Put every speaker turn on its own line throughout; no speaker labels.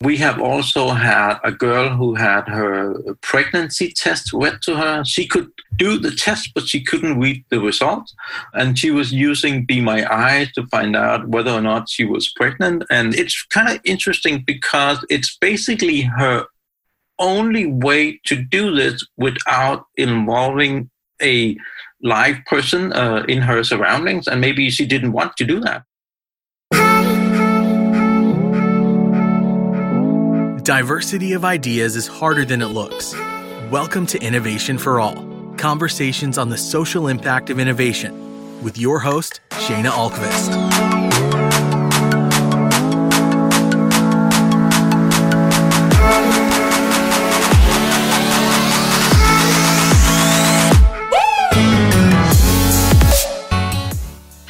We have also had a girl who had her pregnancy test read to her. She could do the test, but she couldn't read the results. And she was using Be My Eyes to find out whether or not she was pregnant. And it's kind of interesting because it's basically her only way to do this without involving a live person uh, in her surroundings. And maybe she didn't want to do that.
Diversity of ideas is harder than it looks. Welcome to Innovation for All conversations on the social impact of innovation with your host, Sheana Ahlqvist.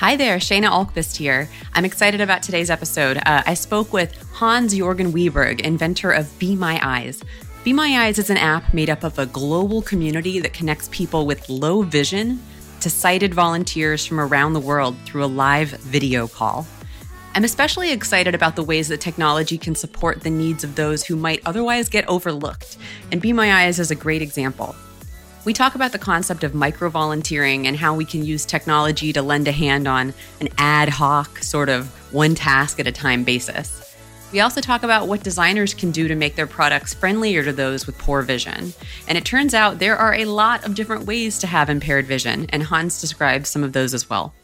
Hi there, Sheana Ahlqvist here. I'm excited about today's episode. Uh, I spoke with Hans Jorgen Wiberg, inventor of Be My Eyes. Be My Eyes is an app made up of a global community that connects people with low vision to sighted volunteers from around the world through a live video call. I'm especially excited about the ways that technology can support the needs of those who might otherwise get overlooked, and Be My Eyes is a great example. We talk about the concept of micro volunteering and how we can use technology to lend a hand on an ad hoc, sort of one task at a time basis. We also talk about what designers can do to make their products friendlier to those with poor vision. And it turns out there are a lot of different ways to have impaired vision, and Hans describes some of those as well.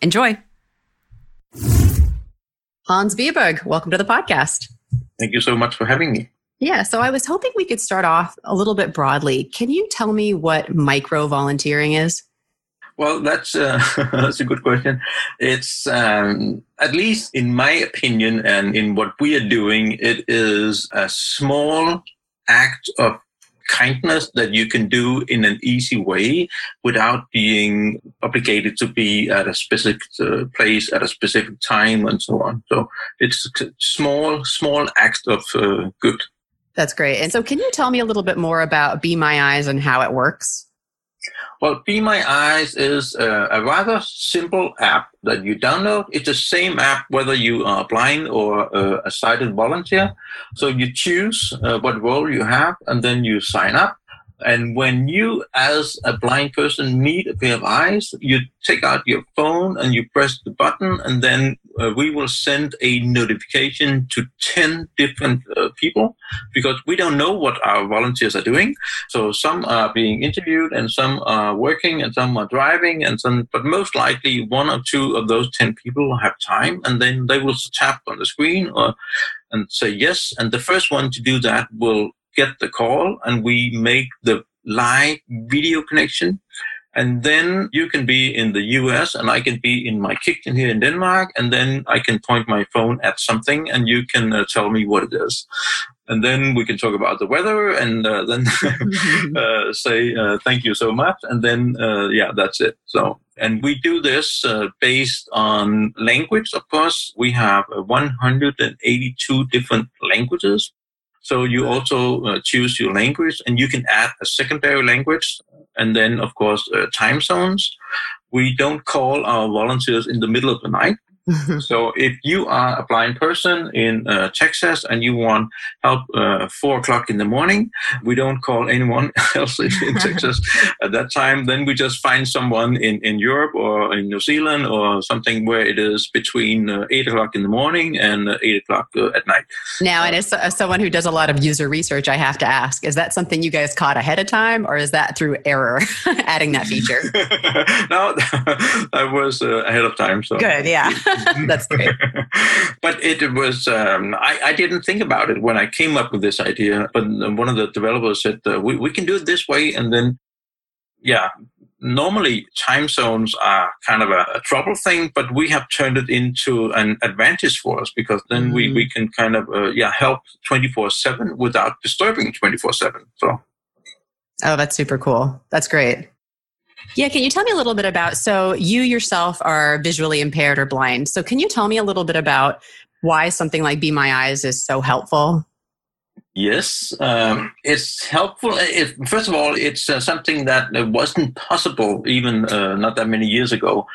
Enjoy. Hans Wiberg, welcome to the podcast.
Thank you so much for having me.
Yeah, so I was hoping we could start off a little bit broadly. Can you tell me what micro volunteering is?
Well, that's uh, that's a good question. It's um, at least in my opinion, and in what we are doing, it is a small act of kindness that you can do in an easy way without being obligated to be at a specific uh, place at a specific time and so on. So it's a small, small act of uh, good.
That's great. And so, can you tell me a little bit more about Be My Eyes and how it works?
Well, Be My Eyes is a, a, rather simple app that you download. It's the same app whether you are blind or uh, a sighted volunteer. So you choose uh, what role you have and then you sign up. And when you, as a blind person, need a pair of eyes, you take out your phone and you press the button, and then uh, we will send a notification to 10 different uh, people because we don't know what our volunteers are doing. So some are being interviewed, and some are working, and some are driving, and some, but most likely one or two of those 10 people have time, and then they will tap on the screen or and say yes. And the first one to do that will get the call and we make the live video connection. And then you can be in the US and I can be in my kitchen here in Denmark. And then I can point my phone at something and you can uh, tell me what it is. And then we can talk about the weather and uh, then uh, say uh, thank you so much. And then, uh, yeah, that's it. So, and we do this uh, based on language, of course. We have 182 different languages so you also uh, choose your language and you can add a secondary language and then, of course, uh, time zones. We don't call our volunteers in the middle of the night. so if you are a blind person in uh, Texas and you want help uh, four o'clock in the morning, we don't call anyone else in, in Texas at that time. Then we just find someone in, in Europe or in New Zealand or something where it is between uh, eight o'clock in the morning and uh, eight o'clock uh, at night.
Now, and as, as someone who does a lot of user research, I have to ask: Is that something you guys caught ahead of time, or is that through error adding that feature?
no, that was uh, ahead of time. So
good, yeah. That's great.
but it was, um, I, I, didn't think about it when I came up with this idea. But one of the developers said, uh, we, we can do it this way. And then, yeah, normally time zones are kind of a, a, trouble thing, but we have turned it into an advantage for us because then mm-hmm. we, we can kind of, uh, yeah, help 24 7 without disturbing 24 7. So.
Oh, that's super cool. That's great. Yeah, can you tell me a little bit about so you yourself are visually impaired or blind. So can you tell me a little bit about why something like Be My Eyes is so helpful?
Yes, um, it's helpful. It, first of all, it's uh, something that wasn't possible even uh, not that many years ago.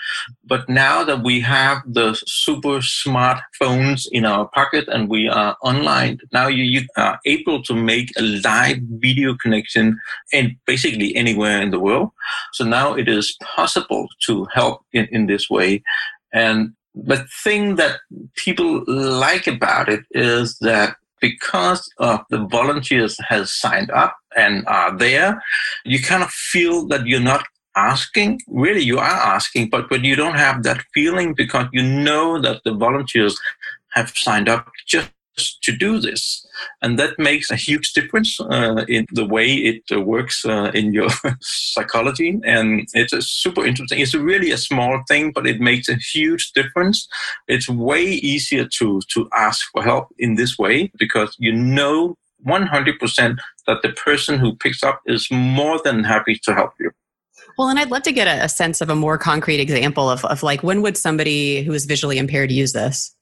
But now that we have the super smart phones in our pocket and we are online, now you, you are able to make a live video connection and basically anywhere in the world. So now it is possible to help in, in this way. And the thing that people like about it is that because uh, the volunteers has signed up and are there, you kind of feel that you're not asking. Really, you are asking, but but you don't have that feeling because you know that the volunteers have signed up just to do this. And that makes a huge difference uh, in the way it uh, works uh, in your psychology. And it's super interesting. It's really a small thing, but it makes a huge difference. It's way easier to, to ask for help in this way because you know 100% that the person who picks up is more than happy to help you.
Well, and I'd love to get a, a sense of a more concrete example of, of like when would somebody who is visually impaired use this?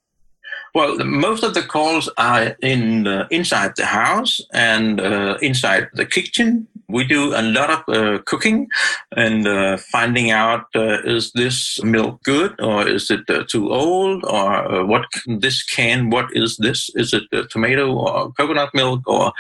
Well, most of the calls are in uh, inside the house and uh, inside the kitchen. We do a lot of uh, cooking and uh, finding out uh, is this milk good or is it uh, too old or what this can what is this is it tomato or coconut milk or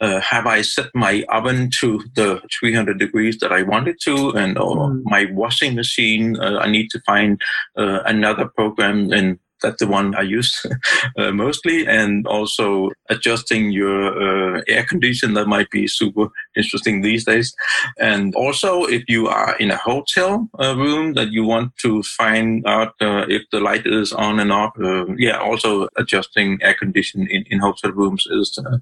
have I set my oven to the 300 degrees that I wanted to and or mm. my washing machine I need to find another program and that's the one I use uh, mostly, and also adjusting your uh, air condition. That might be super interesting these days. And also, if you are in a hotel uh, room that you want to find out uh, if the light is on and off, uh, yeah, also adjusting air condition in, in hotel rooms is uh,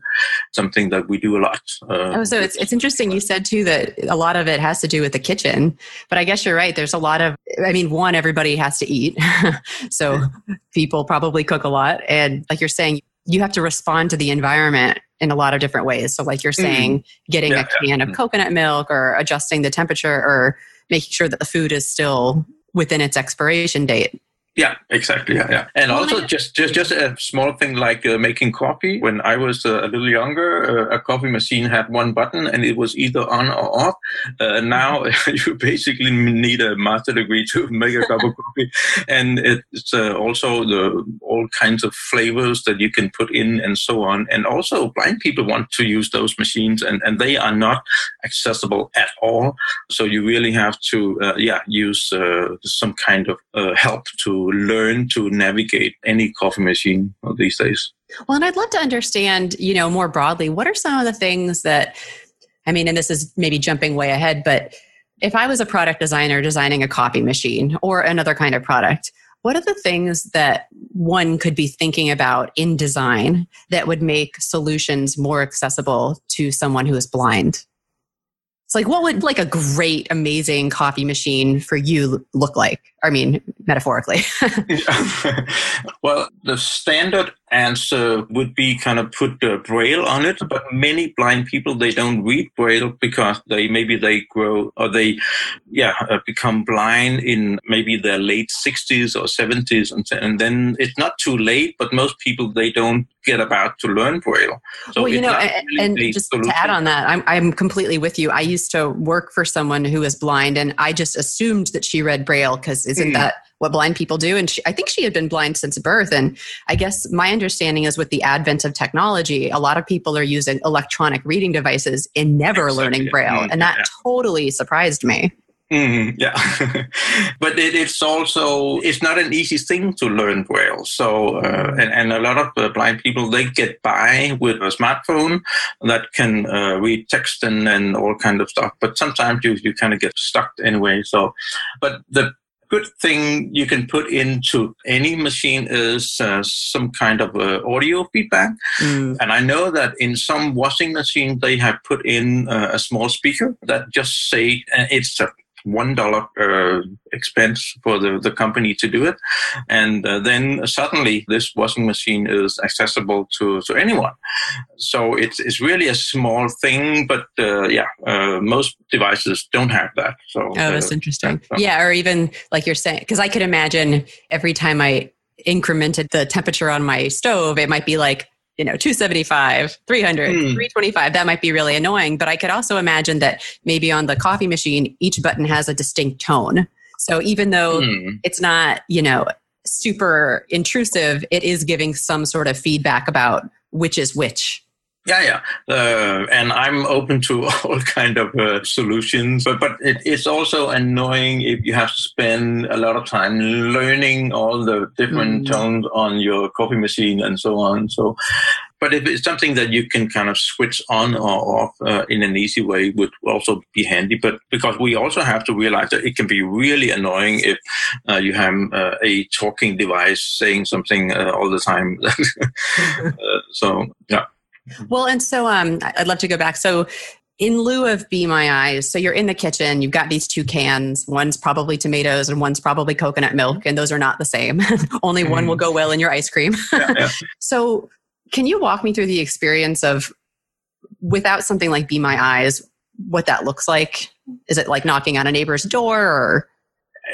something that we do a lot.
oh, so it's it's interesting. You said too that a lot of it has to do with the kitchen, but I guess you're right. There's a lot of. I mean, one, everybody has to eat, so people probably cook a lot. And like you're saying, you have to respond to the environment in a lot of different ways. So, like you're mm-hmm. saying, mm-hmm. getting yeah, a can yeah. of coconut milk or adjusting the temperature or making sure that the food is still within its expiration date.
Yeah, exactly. Yeah, yeah. And well, also just just just a small thing like uh, making coffee. When I was uh, a little younger, uh, a coffee machine had one button and it was either on or off. Uh, now you basically need a master degree to make a cup of coffee, and it's uh, also the all kinds of flavors that you can put in and so on. And also, blind people want to use those machines, and and they are not accessible at all. So you really have to uh, yeah use some kind of help to learn to navigate any coffee machine these days.
Well, and I'd love to understand, you know, more broadly, what are some of the things that, I mean, and this is maybe jumping way ahead, but if I was a product designer designing a coffee machine or another kind of product, what are the things that one could be thinking about in design that would make solutions more accessible to someone who is blind? It's like, what would like a great, amazing coffee machine for you look like? I mean, metaphorically.
well, the standard answer would be kind of put the braille on it, but many blind people they don't read braille because they maybe they grow or they, yeah, uh, become blind in maybe their late sixties or seventies, and, and then it's not too late. But most people they don't get about to learn braille.
So well, you know, really and, just solution. to add on that, I'm I'm completely with you. I used to work for someone who was blind, and I just assumed that she read braille because isn't mm. that what blind people do? And she, I think she had been blind since birth. And I guess my understanding is with the advent of technology, a lot of people are using electronic reading devices and never exactly. learning braille, mm, and that yeah. totally surprised me.
Mm, yeah, but it, it's also it's not an easy thing to learn braille. So uh, and, and a lot of uh, blind people they get by with a smartphone that can uh, read text and, and all kind of stuff. But sometimes you you kind of get stuck anyway. So, but the good thing you can put into any machine is uh, some kind of uh, audio feedback. Mm. And I know that in some washing machines, they have put in uh, a small speaker that just say uh, it's a one dollar uh, expense for the, the company to do it, and uh, then suddenly this washing machine is accessible to, to anyone. So it's it's really a small thing, but uh, yeah, uh, most devices don't have that. So
oh, that's uh, interesting. So. Yeah, or even like you're saying, because I could imagine every time I incremented the temperature on my stove, it might be like you know 275 300 mm. 325 that might be really annoying but i could also imagine that maybe on the coffee machine each button has a distinct tone so even though mm. it's not you know super intrusive it is giving some sort of feedback about which is which
yeah, yeah, uh, and I'm open to all kind of uh, solutions, but but it, it's also annoying if you have to spend a lot of time learning all the different mm. tones on your coffee machine and so on. So, but if it's something that you can kind of switch on or off uh, in an easy way, would also be handy. But because we also have to realize that it can be really annoying if uh, you have uh, a talking device saying something uh, all the time. so yeah.
Well, and so um, I'd love to go back. So, in lieu of Be My Eyes, so you're in the kitchen, you've got these two cans. One's probably tomatoes and one's probably coconut milk, and those are not the same. Only mm. one will mm-hmm. go well in your ice cream. yeah, yeah. So, can you walk me through the experience of without something like Be My Eyes, what that looks like? Is it like knocking on a neighbor's door or?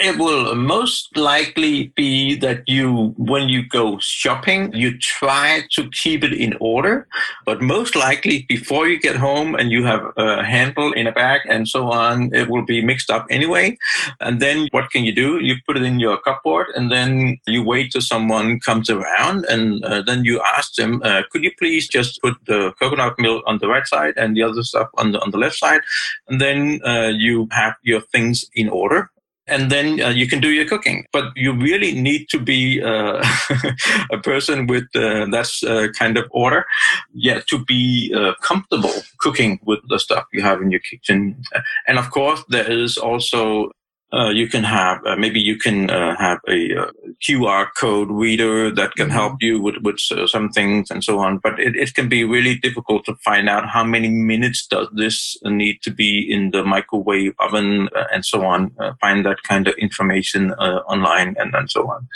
It will most likely be that you, when you go shopping, you try to keep it in order. But most likely, before you get home and you have a handle in a bag and so on, it will be mixed up anyway. And then what can you do? You put it in your cupboard and then you wait till someone comes around and uh, then you ask them, uh, could you please just put the coconut milk on the right side and the other stuff on the, on the left side? And then uh, you have your things in order and then uh, you can do your cooking. But you really need to be uh, a person with uh, that uh, kind of order, yeah, to be uh, comfortable cooking with the stuff you have in your kitchen. And of course, there is also uh, you can have uh, maybe you can uh, have a uh, QR code reader that can mm-hmm. help you with with uh, some things and so on. But it, it can be really difficult to find out how many minutes does this need to be in the microwave oven uh, and so on. find that kind of information online and, and so on.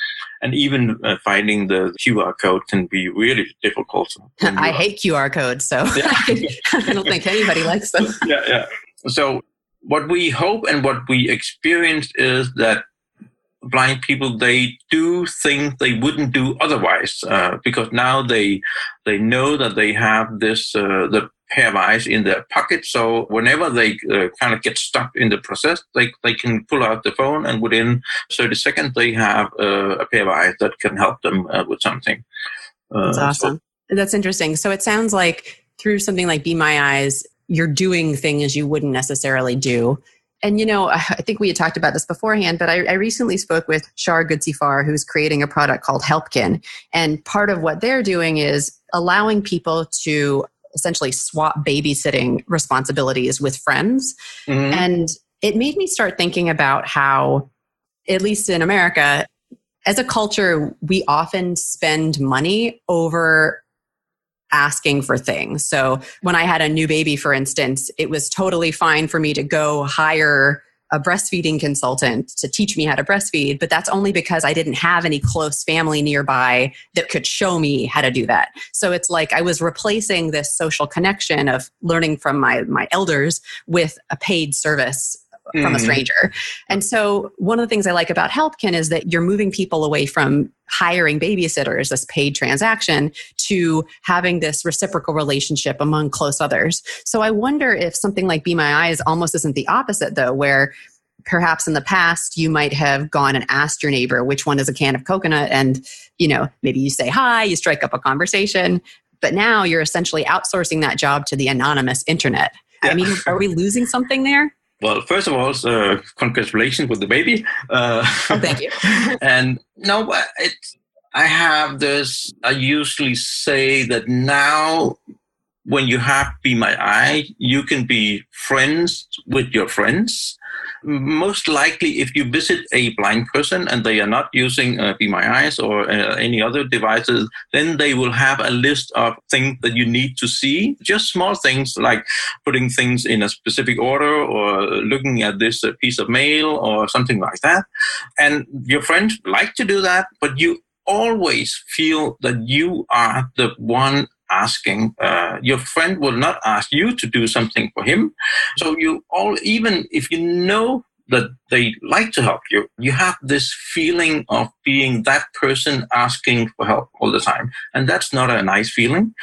And even finding the QR code can be really difficult.
I hate QR codes, so yeah. I don't think anybody likes them.
yeah, yeah. So what we hope and what we experience is that blind people they do things they wouldn't do otherwise uh, because now they they know that they have this uh, the pair of eyes in their pocket. So whenever they uh, kind of get stuck in the process they, they can pull out the phone and within 30 seconds they have uh, a pair of eyes that can help them uh, with something.
Uh, that's awesome. So. that's interesting. So it sounds like through something like be my eyes you're doing things you wouldn't necessarily do. And you know, I think we had talked about this beforehand, but I, I recently spoke with Shar Goodsifar, who's creating a product called Helpkin. And part of what they're doing is allowing people to essentially swap babysitting responsibilities with friends. Mm-hmm. And it made me start thinking about how, at least in America, as a culture, we often spend money over asking for things. So when I had a new baby, for instance, it was totally fine for me to go hire a breastfeeding consultant to teach me how to breastfeed, but that's only because I didn't have any close family nearby that could show me how to do that. So it's like I was replacing this social connection of learning from my my elders with a paid service from mm-hmm. a stranger. And so one of the things I like about Helpkin is that you're moving people away from hiring babysitters, this paid transaction, to having this reciprocal relationship among close others. So I wonder if something like Be My Eyes almost isn't the opposite though, where perhaps in the past you might have gone and asked your neighbor which one is a can of coconut and you know maybe you say hi you strike up a conversation but now you're essentially outsourcing that job to the anonymous internet yeah. i mean are we losing something there
well, first of all, uh, congratulations with the baby.
Uh, oh, thank you.
and no, it, I have this. I usually say that now, when you have Be My Eye, you can be friends with your friends most likely, if you visit a blind person and they are not using uh, Be My Eyes or uh, any other devices, then they will have a list of things that you need to see. Just small things like putting things in a specific order or looking at this uh, piece of mail or something like that. And your friends like to do that, but you always feel that you are the one asking. Uh, your friend will not ask you to do something for him. So you all, even if you know that they like to help you. You have this feeling of being that person asking for help all the time. And that's not a nice feeling.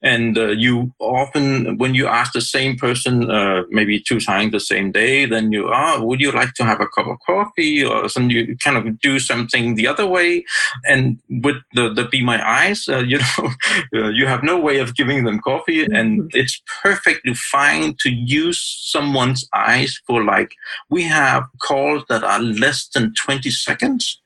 And uh, you often, when you ask the same person, uh, maybe two times the same day, then you are, oh, would you like to have a cup of coffee or something? You kind of do something the other way. And with the, the Be My Eyes, uh, you know, uh, you have no way of giving them coffee. And mm-hmm. it's perfectly fine to use someone's eyes for like, we have calls that are less than 20 seconds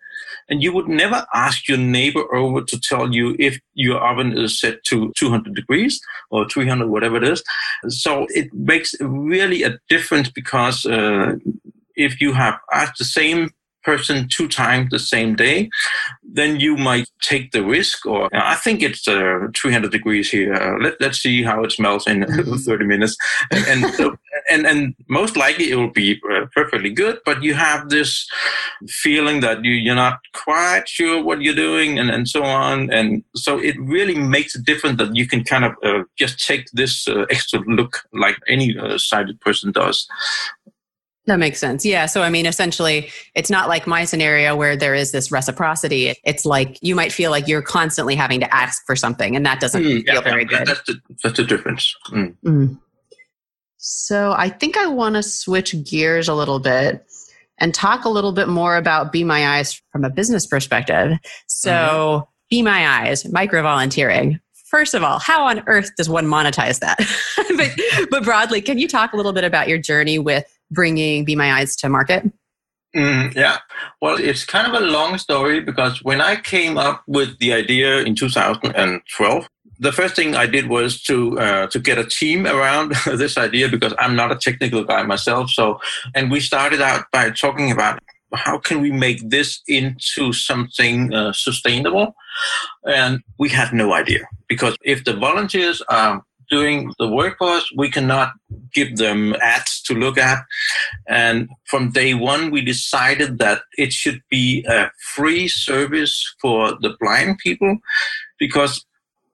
and you would never ask your neighbor over to tell you if your oven is set to 200 degrees or 300, whatever it is. So it makes really a difference because uh, if you have asked the same person two times the same day, then you might take the risk. Or I think it's uh, 300 degrees here. Uh, let, let's see how it smells in mm-hmm. 30 minutes. And, and, and, and, most likely it will be uh, perfectly good, but you have this feeling that you, you're not quite sure what you're doing and, and so on. And so it really makes a difference that you can kind of uh, just take this uh, extra look like any uh, sighted person does.
That makes sense. Yeah. So, I mean, essentially, it's not like my scenario where there is this reciprocity. It's like you might feel like you're constantly having to ask for something, and that doesn't mm, feel yeah, very
yeah,
good.
That's the, that's the difference. Mm. Mm.
So, I think I want to switch gears a little bit and talk a little bit more about Be My Eyes from a business perspective. So, mm-hmm. Be My Eyes, micro volunteering. First of all, how on earth does one monetize that? but, but broadly, can you talk a little bit about your journey with bringing Be My Eyes to market?
Mm, yeah. Well, it's kind of a long story because when I came up with the idea in 2012, the first thing I did was to uh, to get a team around this idea because I'm not a technical guy myself. So, and we started out by talking about how can we make this into something uh, sustainable, and we had no idea because if the volunteers are doing the work for us, we cannot give them ads to look at. And from day one, we decided that it should be a free service for the blind people because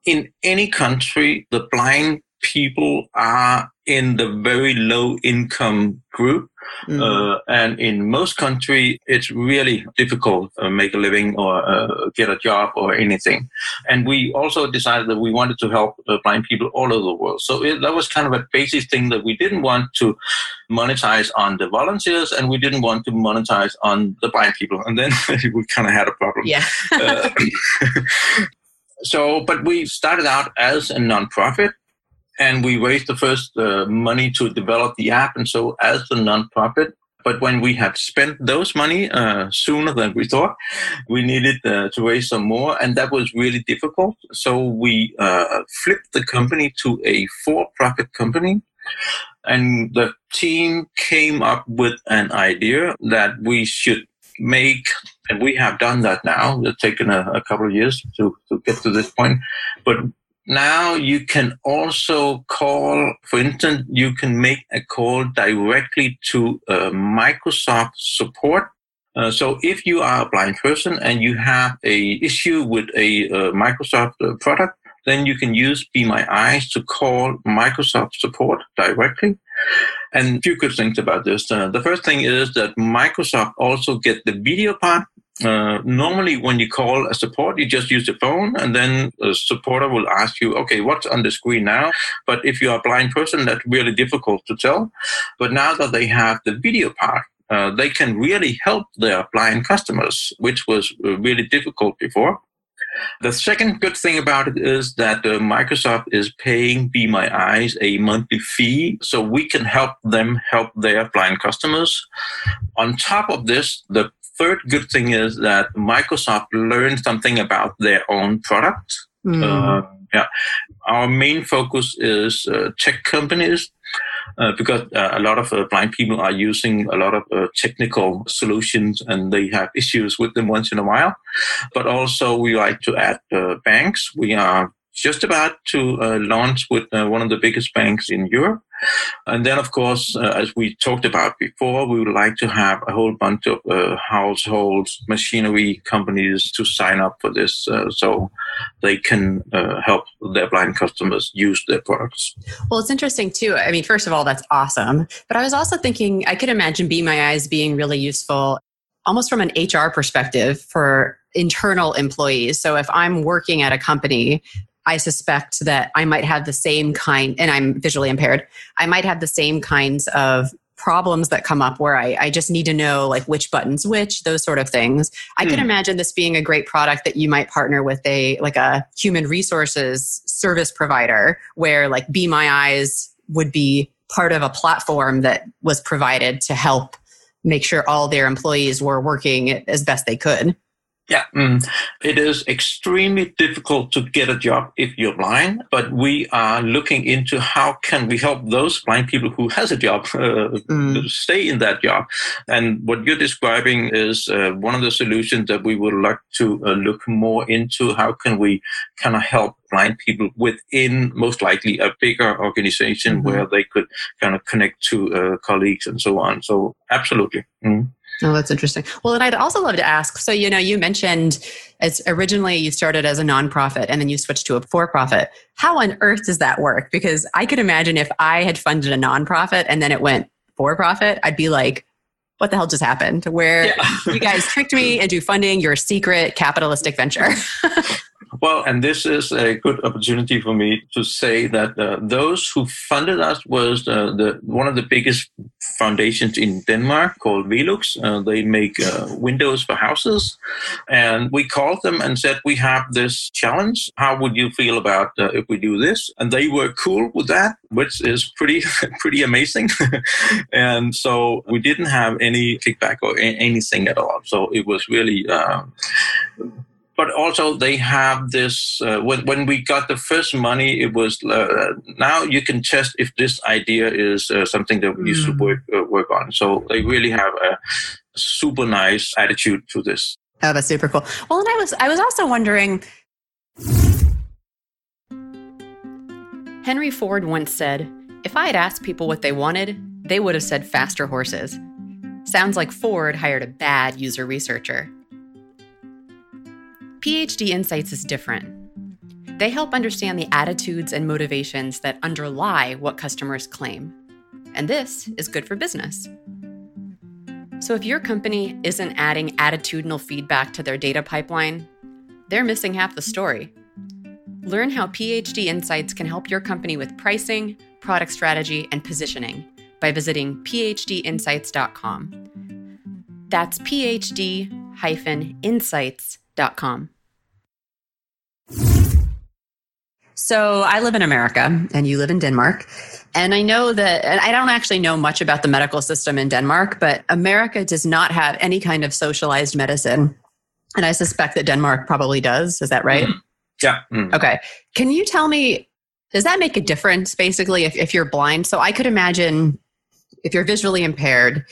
in any country, the blind people are in the very low income group. Mm. Uh, and in most countries, it's really difficult to make a living or uh, get a job or anything. And we also decided that we wanted to help the blind people all over the world. So it, that was kind of a basic thing that we didn't want to monetize on the volunteers and we didn't want to monetize on the blind people. And then we kind of had a problem.
Yeah.
so, but we started out as a nonprofit and we raised the first uh, money to develop the app and so as a nonprofit. But when we had spent those money uh, sooner than we thought we needed uh, to raise some more and that was really difficult. So we uh, flipped the company to a for-profit company and the team came up with an idea that we should make and we have done that now it's taken a, a couple of years to, to get to this point but now you can also call, for instance, you can make a call directly to uh, Microsoft support. Uh, so if you are a blind person and you have a issue with a uh, Microsoft uh, product, then you can use Be My Eyes to call Microsoft support directly. And a few good things about this. Uh, the first thing is that Microsoft also get the video part uh, normally, when you call a support, you just use the phone, and then the supporter will ask you, "Okay, what's on the screen now?" But if you're a blind person, that's really difficult to tell. But now that they have the video part, uh, they can really help their blind customers, which was uh, really difficult before. The second good thing about it is that uh, Microsoft is paying Be My Eyes a monthly fee, so we can help them help their blind customers. On top of this, the third good thing is that Microsoft learned something about their own product. Mm. Uh, yeah, our main focus is uh, tech companies uh, because uh, a lot of uh, blind people are using a lot of uh, technical solutions and they have issues with them once in a while. But also, we like to add banks. We are just about to launch with one of the biggest banks in Europe. And then, of course, uh, as we talked about before, we would like to have a whole bunch of uh, households, machinery companies to sign up for this uh, so they can uh, help their blind customers use their products.
Well, it's interesting too. I mean, first of all, that's awesome. But I was also thinking, I could imagine Be My Eyes being really useful almost from an HR perspective for internal employees. So if I'm working at a company, I suspect that I might have the same kind, and I'm visually impaired, I might have the same kinds of problems that come up where I, I just need to know like which buttons which those sort of things i can hmm. imagine this being a great product that you might partner with a like a human resources service provider where like be my eyes would be part of a platform that was provided to help make sure all their employees were working as best they could
yeah, mm. it is extremely difficult to get a job if you're blind, but we are looking into how can we help those blind people who has a job uh, mm. stay in that job. And what you're describing is uh, one of the solutions that we would like to uh, look more into. How can we kind of help blind people within most likely a bigger organization mm-hmm. where they could kind of connect to uh, colleagues and so on. So absolutely. Mm.
Oh, that's interesting. Well, and I'd also love to ask. So, you know, you mentioned it's originally you started as a nonprofit and then you switched to a for-profit. How on earth does that work? Because I could imagine if I had funded a nonprofit and then it went for-profit, I'd be like, what the hell just happened? Where yeah. you guys tricked me into funding your secret capitalistic venture.
Well, and this is a good opportunity for me to say that uh, those who funded us was uh, the one of the biggest foundations in Denmark called Velux. Uh, they make uh, windows for houses, and we called them and said we have this challenge. How would you feel about uh, if we do this? And they were cool with that, which is pretty pretty amazing. and so we didn't have any kickback or anything at all. So it was really uh, but also they have this uh, when, when we got the first money it was uh, now you can test if this idea is uh, something that we mm. should work, uh, work on. So they really have a super nice attitude to this.
Oh that's super cool. Well and i was i was also wondering henry ford once said if i had asked people what they wanted they would have said faster horses. Sounds like ford hired a bad user researcher PhD Insights is different. They help understand the attitudes and motivations that underlie what customers claim. And this is good for business. So if your company isn't adding attitudinal feedback to their data pipeline, they're missing half the story. Learn how PhD Insights can help your company with pricing, product strategy, and positioning by visiting phdinsights.com. That's phd insights.com. So I live in America and you live in Denmark. And I know that, and I don't actually know much about the medical system in Denmark, but America does not have any kind of socialized medicine. And I suspect that Denmark probably does. Is that right? Mm.
Yeah. Mm.
Okay. Can you tell me, does that make a difference basically if, if you're blind? So I could imagine if you're visually impaired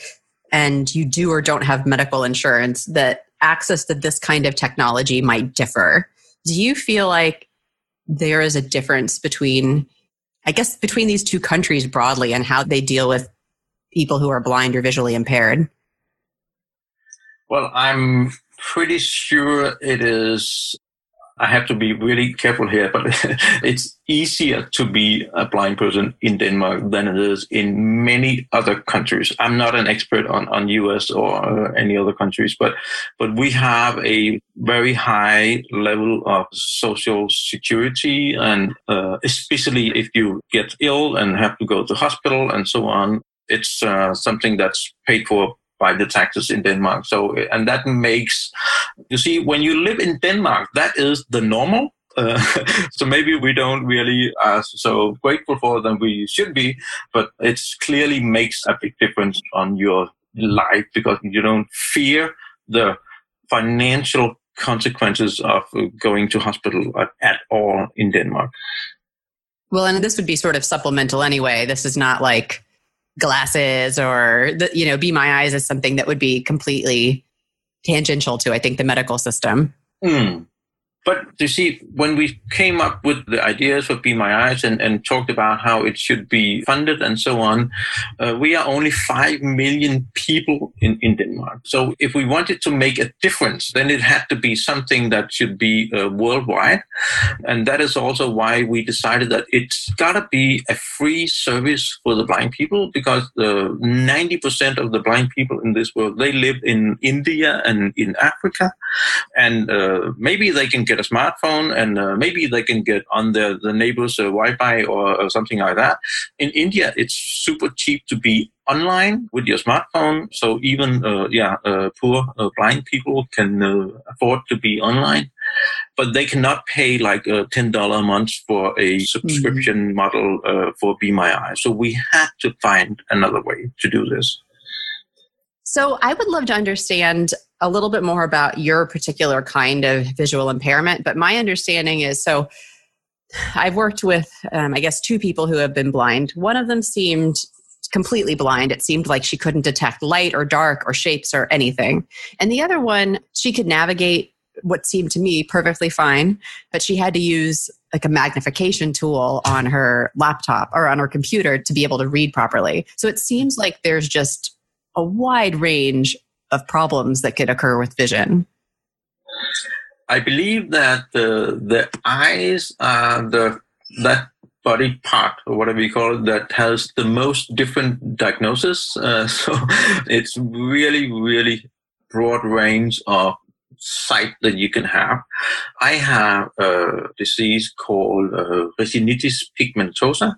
and you do or don't have medical insurance, that access to this kind of technology might differ. Do you feel like there is a difference between, I guess, between these two countries broadly and how they deal with people who are blind or visually impaired?
Well, I'm pretty sure it is I have to be really careful here, but it's easier to be a blind person in Denmark than it is in many other countries. I'm not an expert on, on US or uh, any other countries, but, but we have a very high level of social security and uh, especially if you get ill and have to go to hospital and so on, it's uh, something that's paid for by the taxes in Denmark. So, and that makes, you see, when you live in Denmark, that is the normal. Uh, so maybe we don't really are so grateful for than we should be, but it clearly makes a big difference on your life because you don't fear the financial consequences of going to hospital at, at all in Denmark.
Well, and this would be sort of supplemental anyway. This is not like glasses or the, you know be my eyes is something that would be completely tangential to i think the medical system
mm. But you see, when we came up with the ideas for Be My Eyes and, and talked about how it should be funded and so on, uh, we are only 5 million people in, in Denmark. So if we wanted to make a difference, then it had to be something that should be uh, worldwide. And that is also why we decided that it's got to be a free service for the blind people because the 90% of the blind people in this world, they live in India and in Africa. And uh, maybe they can get a smartphone and uh, maybe they can get on the, the neighbor's uh, Wi-Fi or, or, something like that. In India, it's super cheap to be online with your smartphone. So even, uh, yeah, uh, poor uh, blind people can uh, afford to be online, but they cannot pay like $10 a month for a subscription mm-hmm. model for Be My Eye. So we had to find another way to do this.
So I would love to understand a little bit more about your particular kind of visual impairment. But my understanding is so I've worked with, um, I guess, two people who have been blind. One of them seemed completely blind. It seemed like she couldn't detect light or dark or shapes or anything. And the other one, she could navigate what seemed to me perfectly fine, but she had to use like a magnification tool on her laptop or on her computer to be able to read properly. So it seems like there's just a wide range of problems that could occur with vision.
I believe that the the eyes are the that body part or whatever you call it that has the most different diagnosis. Uh, so it's really really broad range of sight that you can have. I have a disease called uh, retinitis pigmentosa,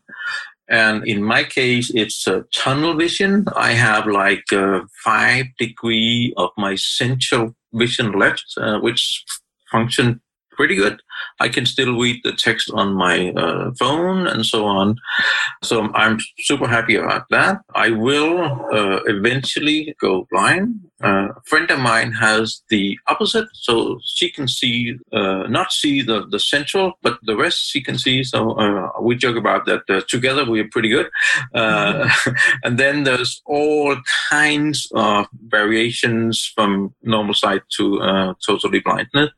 and in my case, it's a tunnel vision. I have like a five degree of my central vision left, uh, which function pretty good. I can still read the text on my uh, phone and so on. So I'm super happy about that. I will uh, eventually go blind. Uh, a friend of mine has the opposite, so she can see, uh, not see the, the central, but the rest she can see. So uh, we joke about that. Uh, together we are pretty good. Mm-hmm. and then there's all kinds of variations from normal sight to totally blindness.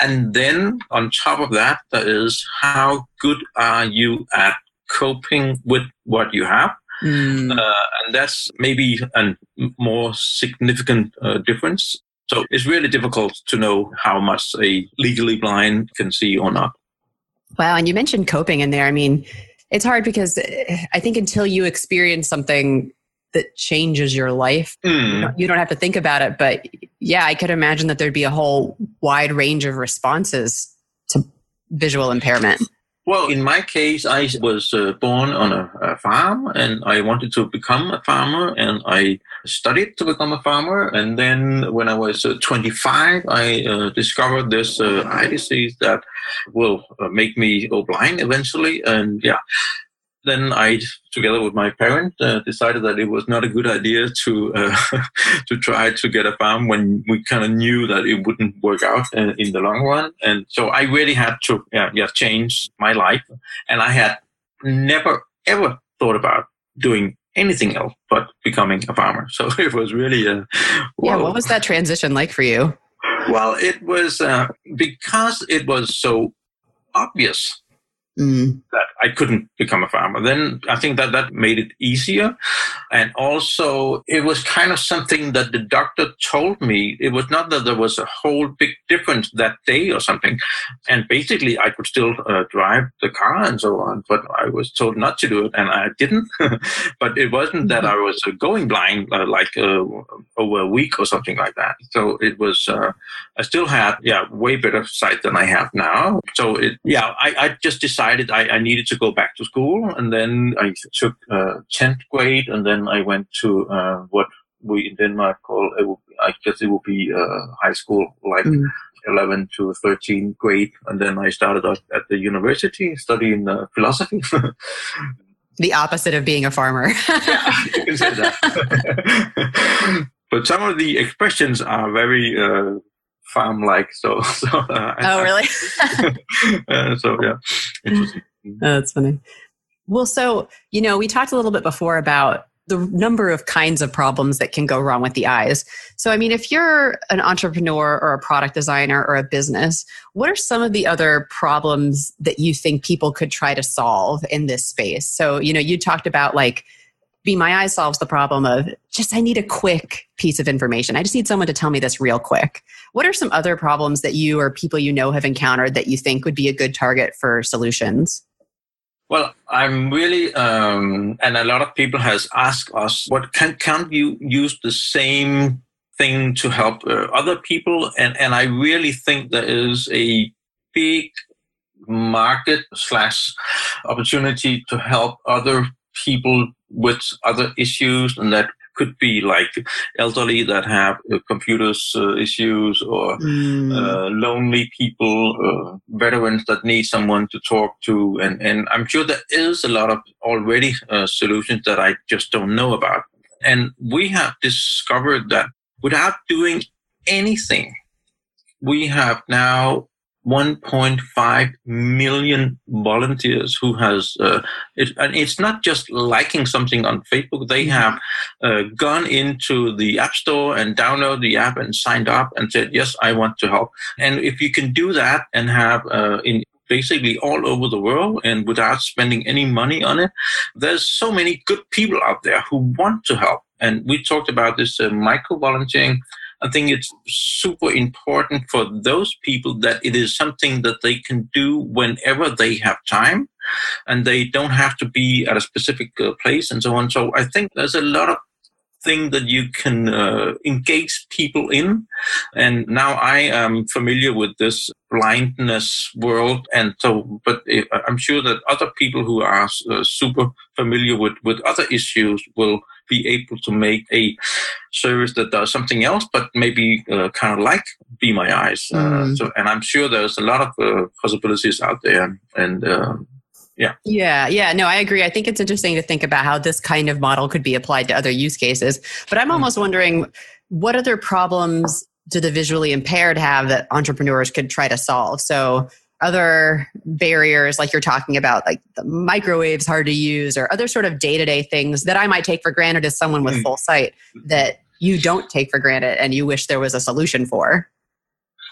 And then on top of that, there is how good are you at coping with what you have? Mm. Uh, and that's maybe a more significant uh, difference. So it's really difficult to know how much a legally blind can see or not.
Wow. And you mentioned coping in there. I mean, it's hard because I think until you experience something that changes your life, mm. you, don't, you don't have to think about it. But yeah, I could imagine that there'd be a whole wide range of responses to visual impairment?
Well, in my case, I was uh, born on a, a, farm and I wanted to become a farmer and I studied to become a farmer. And then when I was uh, 25, I uh, discovered this uh, eye disease that will uh, make me go blind eventually. And yeah, then I, together with my parent, uh, decided that it was not a good idea to uh, to try to get a farm when we kind of knew that it wouldn't work out in, uh, in, the long run. And so I really had to yeah, yeah change my life, and I had never ever thought about doing anything else but becoming a farmer. So it was really a
yeah. What was that transition like for you?
Well, it was uh, because it was so obvious mm. that I couldn't become a farmer. Then I think that that made it easier. And also, it was kind of something that the doctor told me. It was not that there was a whole big difference that day or something. And basically, I could still uh, drive the car and so on, but I was told not to do it, and I didn't. but it wasn't that I was uh, going blind uh, like uh, over a week or something like that. So it was, uh, I still had, yeah, way better sight than I have now. So it, yeah, I, I just decided I, I needed to go back to school, and then I took uh, tenth grade, and then I went to uh, what we in Denmark call it will, I guess it will be uh, high school, like. Mm. 11 to 13 grade and then i started at the university studying uh, philosophy
the opposite of being a farmer
yeah, you can say that but some of the expressions are very uh, farm like so so uh,
oh really
uh, so yeah
interesting mm-hmm. oh, that's funny well so you know we talked a little bit before about the number of kinds of problems that can go wrong with the eyes. So, I mean, if you're an entrepreneur or a product designer or a business, what are some of the other problems that you think people could try to solve in this space? So, you know, you talked about like, Be My Eyes solves the problem of just I need a quick piece of information. I just need someone to tell me this real quick. What are some other problems that you or people you know have encountered that you think would be a good target for solutions?
Well, I'm really, um, and a lot of people has asked us, what can can you use the same thing to help uh, other people? And and I really think there is a big market slash opportunity to help other people with other issues, and that could be like elderly that have uh, computers uh, issues or mm. uh, lonely people, uh, veterans that need someone to talk to. And, and I'm sure there is a lot of already uh, solutions that I just don't know about. And we have discovered that without doing anything, we have now 1.5 million volunteers who has uh, it, and it's not just liking something on facebook. They mm-hmm. have uh, gone into the app store and download the app and signed up and said yes i want to help. And if you can do that and have uh, in basically all over the world and without spending any money on it there's so many good people out there who want to help. And we talked about this uh, micro volunteering I think it's super important for those people that it is something that they can do whenever they have time and they don't have to be at a specific uh, place and so on. So I think there's a lot of thing that you can uh, engage people in. And now I am familiar with this blindness world. And so, but I'm sure that other people who are uh, super familiar with, with other issues will be able to make a service that does something else, but maybe uh, kind of like Be My Eyes. Uh, mm. so, and I'm sure there's a lot of uh, possibilities out there, and um, yeah,
yeah, yeah. No, I agree. I think it's interesting to think about how this kind of model could be applied to other use cases. But I'm mm. almost wondering, what other problems do the visually impaired have that entrepreneurs could try to solve? So other barriers like you're talking about like the microwaves hard to use or other sort of day-to-day things that i might take for granted as someone with mm. full sight that you don't take for granted and you wish there was a solution for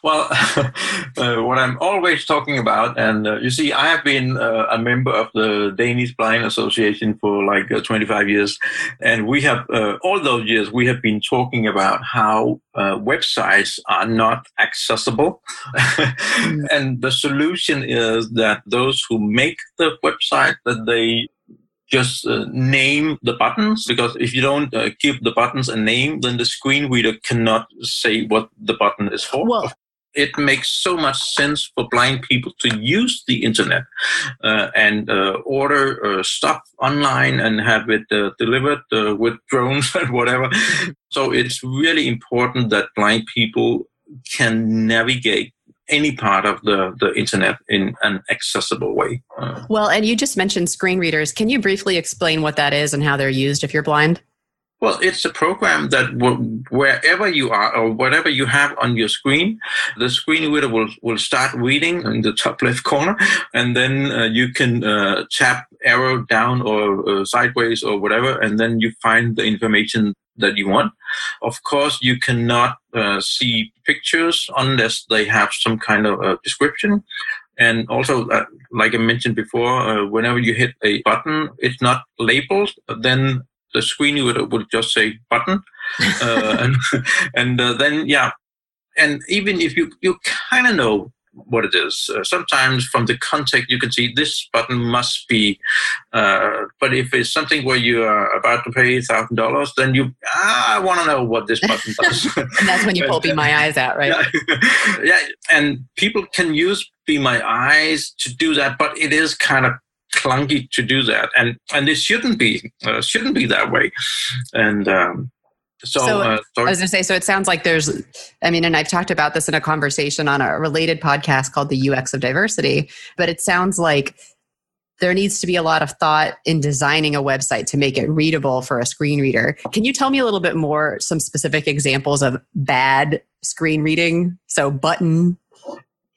well, uh, what I'm always talking about, and uh, you see, I have been uh, a member of the Danish Blind Association for like uh, 25 years, and we have uh, all those years we have been talking about how uh, websites are not accessible, mm. and the solution is that those who make the website that they just uh, name the buttons because if you don't uh, give the buttons a name, then the screen reader cannot say what the button is for.
Well,
it makes so much sense for blind people to use the internet uh, and uh, order uh, stuff online and have it uh, delivered uh, with drones and whatever. so it's really important that blind people can navigate any part of the, the internet in an accessible way.
Uh, well, and you just mentioned screen readers. Can you briefly explain what that is and how they're used if you're blind?
Well, it's a program that wherever you are or whatever you have on your screen, the screen reader will, will start reading in the top left corner, and then uh, you can uh, tap arrow down or uh, sideways or whatever, and then you find the information that you want. Of course, you cannot uh, see pictures unless they have some kind of a description. And also, uh, like I mentioned before, uh, whenever you hit a button, it's not labeled. Then the screen would, would just say button. Uh, and and uh, then yeah. And even if you you kind of know what it is uh, sometimes from the context you can see this button must be uh, but if it's something where you are about to pay thousand dollars then you ah, i want to know what this button does.
And that's when you pull be my eyes out right?
Yeah. yeah and people can use be my eyes to do that but it is kind of clunky to do that, and and it shouldn't be uh, shouldn't be that way. And um, so, so uh,
I was going to say, so it sounds like there's, I mean, and I've talked about this in a conversation on a related podcast called the UX of Diversity, but it sounds like there needs to be a lot of thought in designing a website to make it readable for a screen reader. Can you tell me a little bit more, some specific examples of bad screen reading? So, button,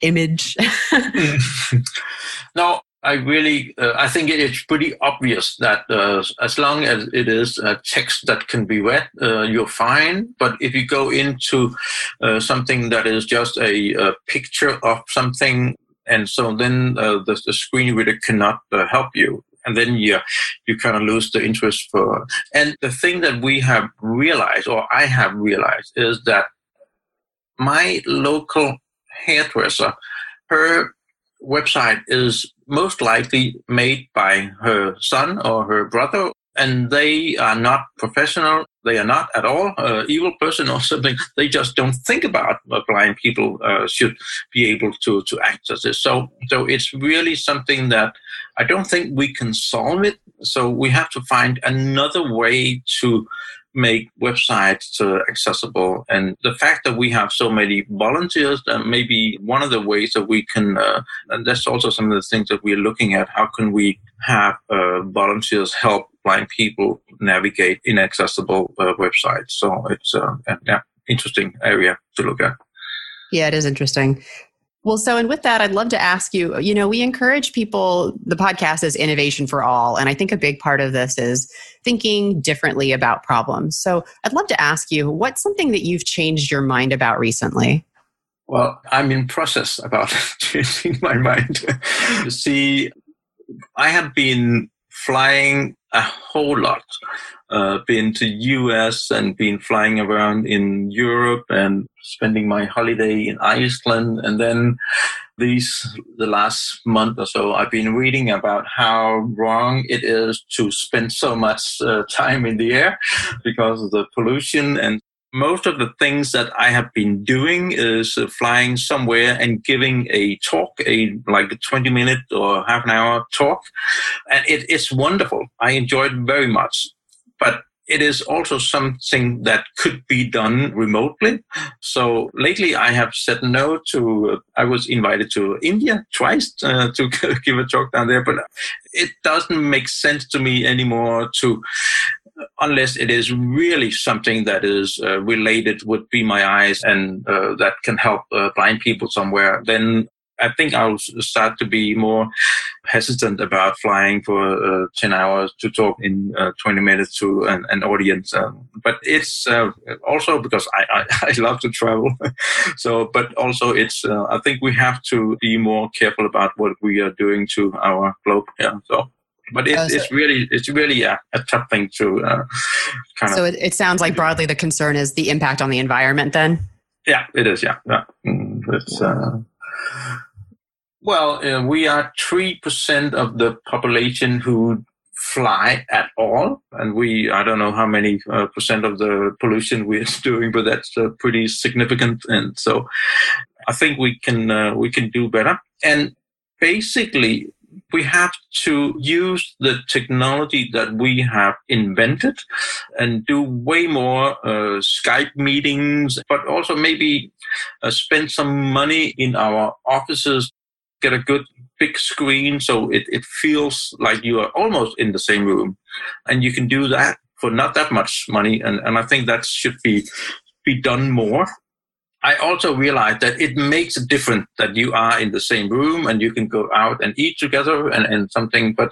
image.
no, I really, uh, I think it's pretty obvious that uh, as long as it is a text that can be read, uh, you're fine. But if you go into uh, something that is just a, a, picture of something, and so then uh, the, the, screen reader cannot uh, help you, and then you you kind of lose the interest for. And the thing that we have realized, or I have realized, is that my local hairdresser, her website is most likely made by her son or her brother and they are not professional they are not at all uh, evil person or something. They just don't think about what blind people uh, should be able to to access this. So so it's really something that i don't think we can solve it. So we have to find another way to make websites uh, accessible. And the fact that we have so many volunteers, that may be one of the ways that we can, uh, and that's also some of the things that we're looking at. How can we have uh, volunteers help blind people navigate inaccessible uh, websites? So it's uh, interesting area to look at.
Yeah, it is interesting. Well, so, and with that, I'd love to ask you you know, we encourage people, the podcast is innovation for all. And I think a big part of this is thinking differently about problems. So, I'd love to ask you, what's something that you've changed your mind about recently?
Well, I'm in process about changing my mind. See, I have been flying a whole lot uh, been to US and been flying around in Europe and spending my holiday in Iceland. And then these, the last month or so, I've been reading about how wrong it is to spend so much uh, time in the air because of the pollution and most of the things that I have been doing is uh, flying somewhere and giving a talk, a like a 20 minute or half an hour talk. And it, it's wonderful. I enjoy it very much but it is also something that could be done remotely. So lately I have said no to, I was invited to India twice uh, to give a talk down there, but it doesn't make sense to me anymore to, unless it is really something that is uh, related with Be My Eyes and uh, that can help uh, blind people somewhere, then I think I'll start to be more hesitant about flying for uh, 10 hours to talk in uh, 20 minutes to an, an audience. Um, but it's uh, also because I, I, I, love to travel. so, but also it's, uh, I think we have to be more careful about what we are doing to our globe. Yeah. So, but it, it's really, it's really a, a tough thing to uh, kind
so of. So it, it sounds like broadly the concern is the impact on the environment then?
Yeah, it is. Yeah. yeah. Mm, it's, uh, well, uh, we are 3% of the population who fly at all. And we, I don't know how many uh, percent of the pollution we're doing, but that's uh, pretty significant. And so I think we can, uh, we can do better. And basically, we have to use the technology that we have invented and do way more uh, Skype meetings, but also maybe uh, spend some money in our offices get a good big screen so it, it feels like you are almost in the same room. And you can do that for not that much money and, and i think that should be be done more. I also realized that it makes a difference that you are in the same room and you can go out and eat together and, and something but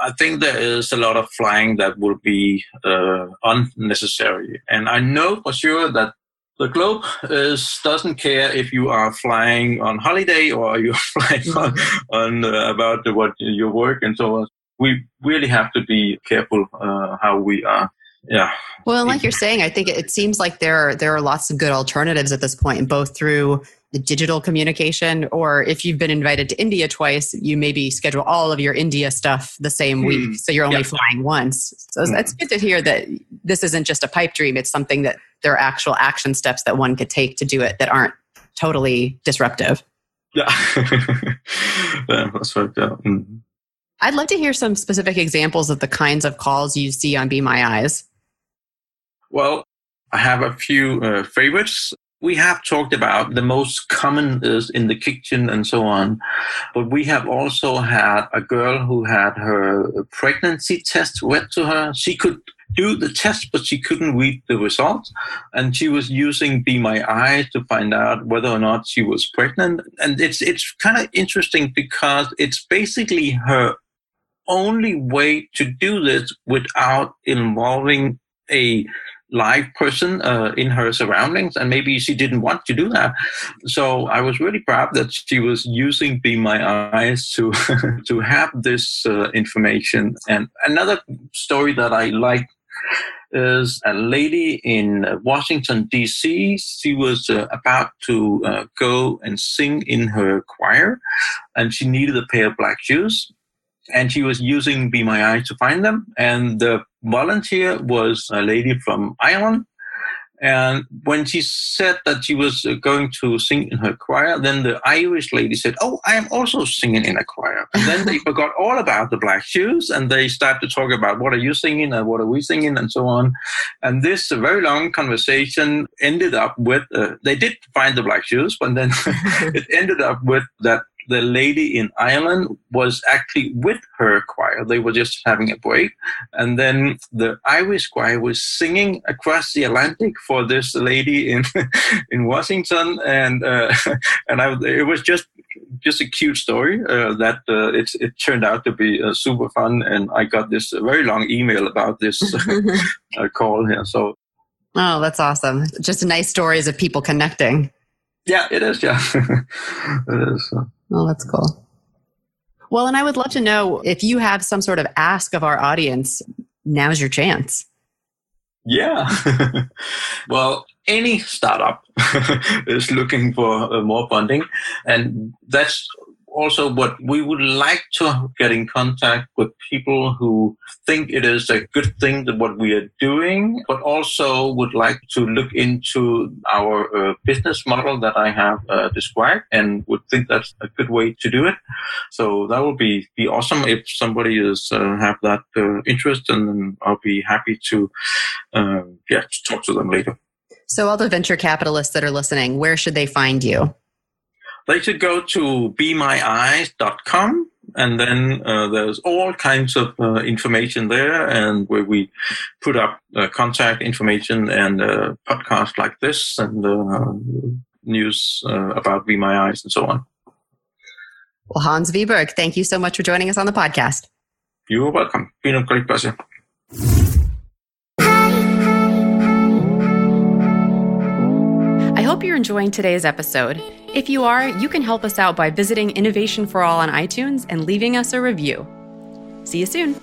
i think there is a lot of flying that will be uh, unnecessary. And i know for sure that the globe is, doesn't care if you are flying on holiday or you're flying on, on uh, about what your work and so on. We really have to be careful uh, how we are. Yeah.
Well, like you're saying, I think it seems like there are, there are lots of good alternatives at this point, both through the digital communication, or if you've been invited to India twice, you maybe schedule all of your India stuff the same week, hmm. so you're only flying once. So mm. that's good to hear that this isn't just a pipe dream; it's something that there are actual action steps that one could take to do it that aren't totally disruptive.
Yeah, yeah that's right. Yeah. Mm.
I'd love to hear some specific examples of the kinds of calls you see on Be My Eyes.
Well, I have a few uh, favorites we have talked about the most common is in the kitchen and so on, but we have also had a girl who had her pregnancy test read to her. She could do the test, but she couldn't read the results. And she was using Be My Eyes to find out whether or not she was pregnant. And it's it's kind of interesting because it's basically her only way to do this without involving a live person uh, in her surroundings and maybe she didn't want to do that. So i was really proud that she was using be my eyes to to have this uh, information. And another story that i like is a lady in washington d.c she was uh, about to uh, go and sing in her choir and she needed a pair of black shoes and she was using Be My Eyes to find them. And the volunteer was a lady from Ireland. And when she said that she was going to sing in her choir, then the Irish lady said, Oh, I am also singing in a choir. And then they forgot all about the black shoes and they started to talk about what are you singing and what are we singing and so on. And this very long conversation ended up with, uh, they did find the black shoes, but then it ended up with that the lady in Ireland was actually with her choir. They were just having a break. And then the Irish choir was singing across the Atlantic for this lady in, in Washington. And, uh, and I, it was just, just a cute story uh, that uh, it, it turned out to be uh, super fun. And I got this very long email about this uh, call here. So,
oh, that's awesome. Just nice stories of people connecting.
Yeah, it is. Yeah, it is.
Oh, that's cool. Well, and I would love to know if you have some sort of ask of our audience, now's your chance.
Yeah. well, any startup is looking for uh, more funding, and that's also what we would like to get in contact with people who think it is a good thing that what we are doing, but also would like to look into our uh, business model that I have uh, described and would think that's a good way to do it. So that would be, be awesome if somebody is uh, have that uh, interest and I'll be happy to, uh, yeah, to talk to them later.
So all the venture capitalists that are listening, where should they find you?
They should go to bemyeyes.com and then uh, there's all kinds of uh, information there and where we put up uh, contact information and uh, podcasts like this and uh, news uh, about Be My Eyes and so on.
Well, Hans Wiberg, thank you so much for joining us on the podcast.
You're welcome. Been a great pleasure.
Enjoying today's episode. If you are, you can help us out by visiting Innovation for All on iTunes and leaving us a review. See you soon.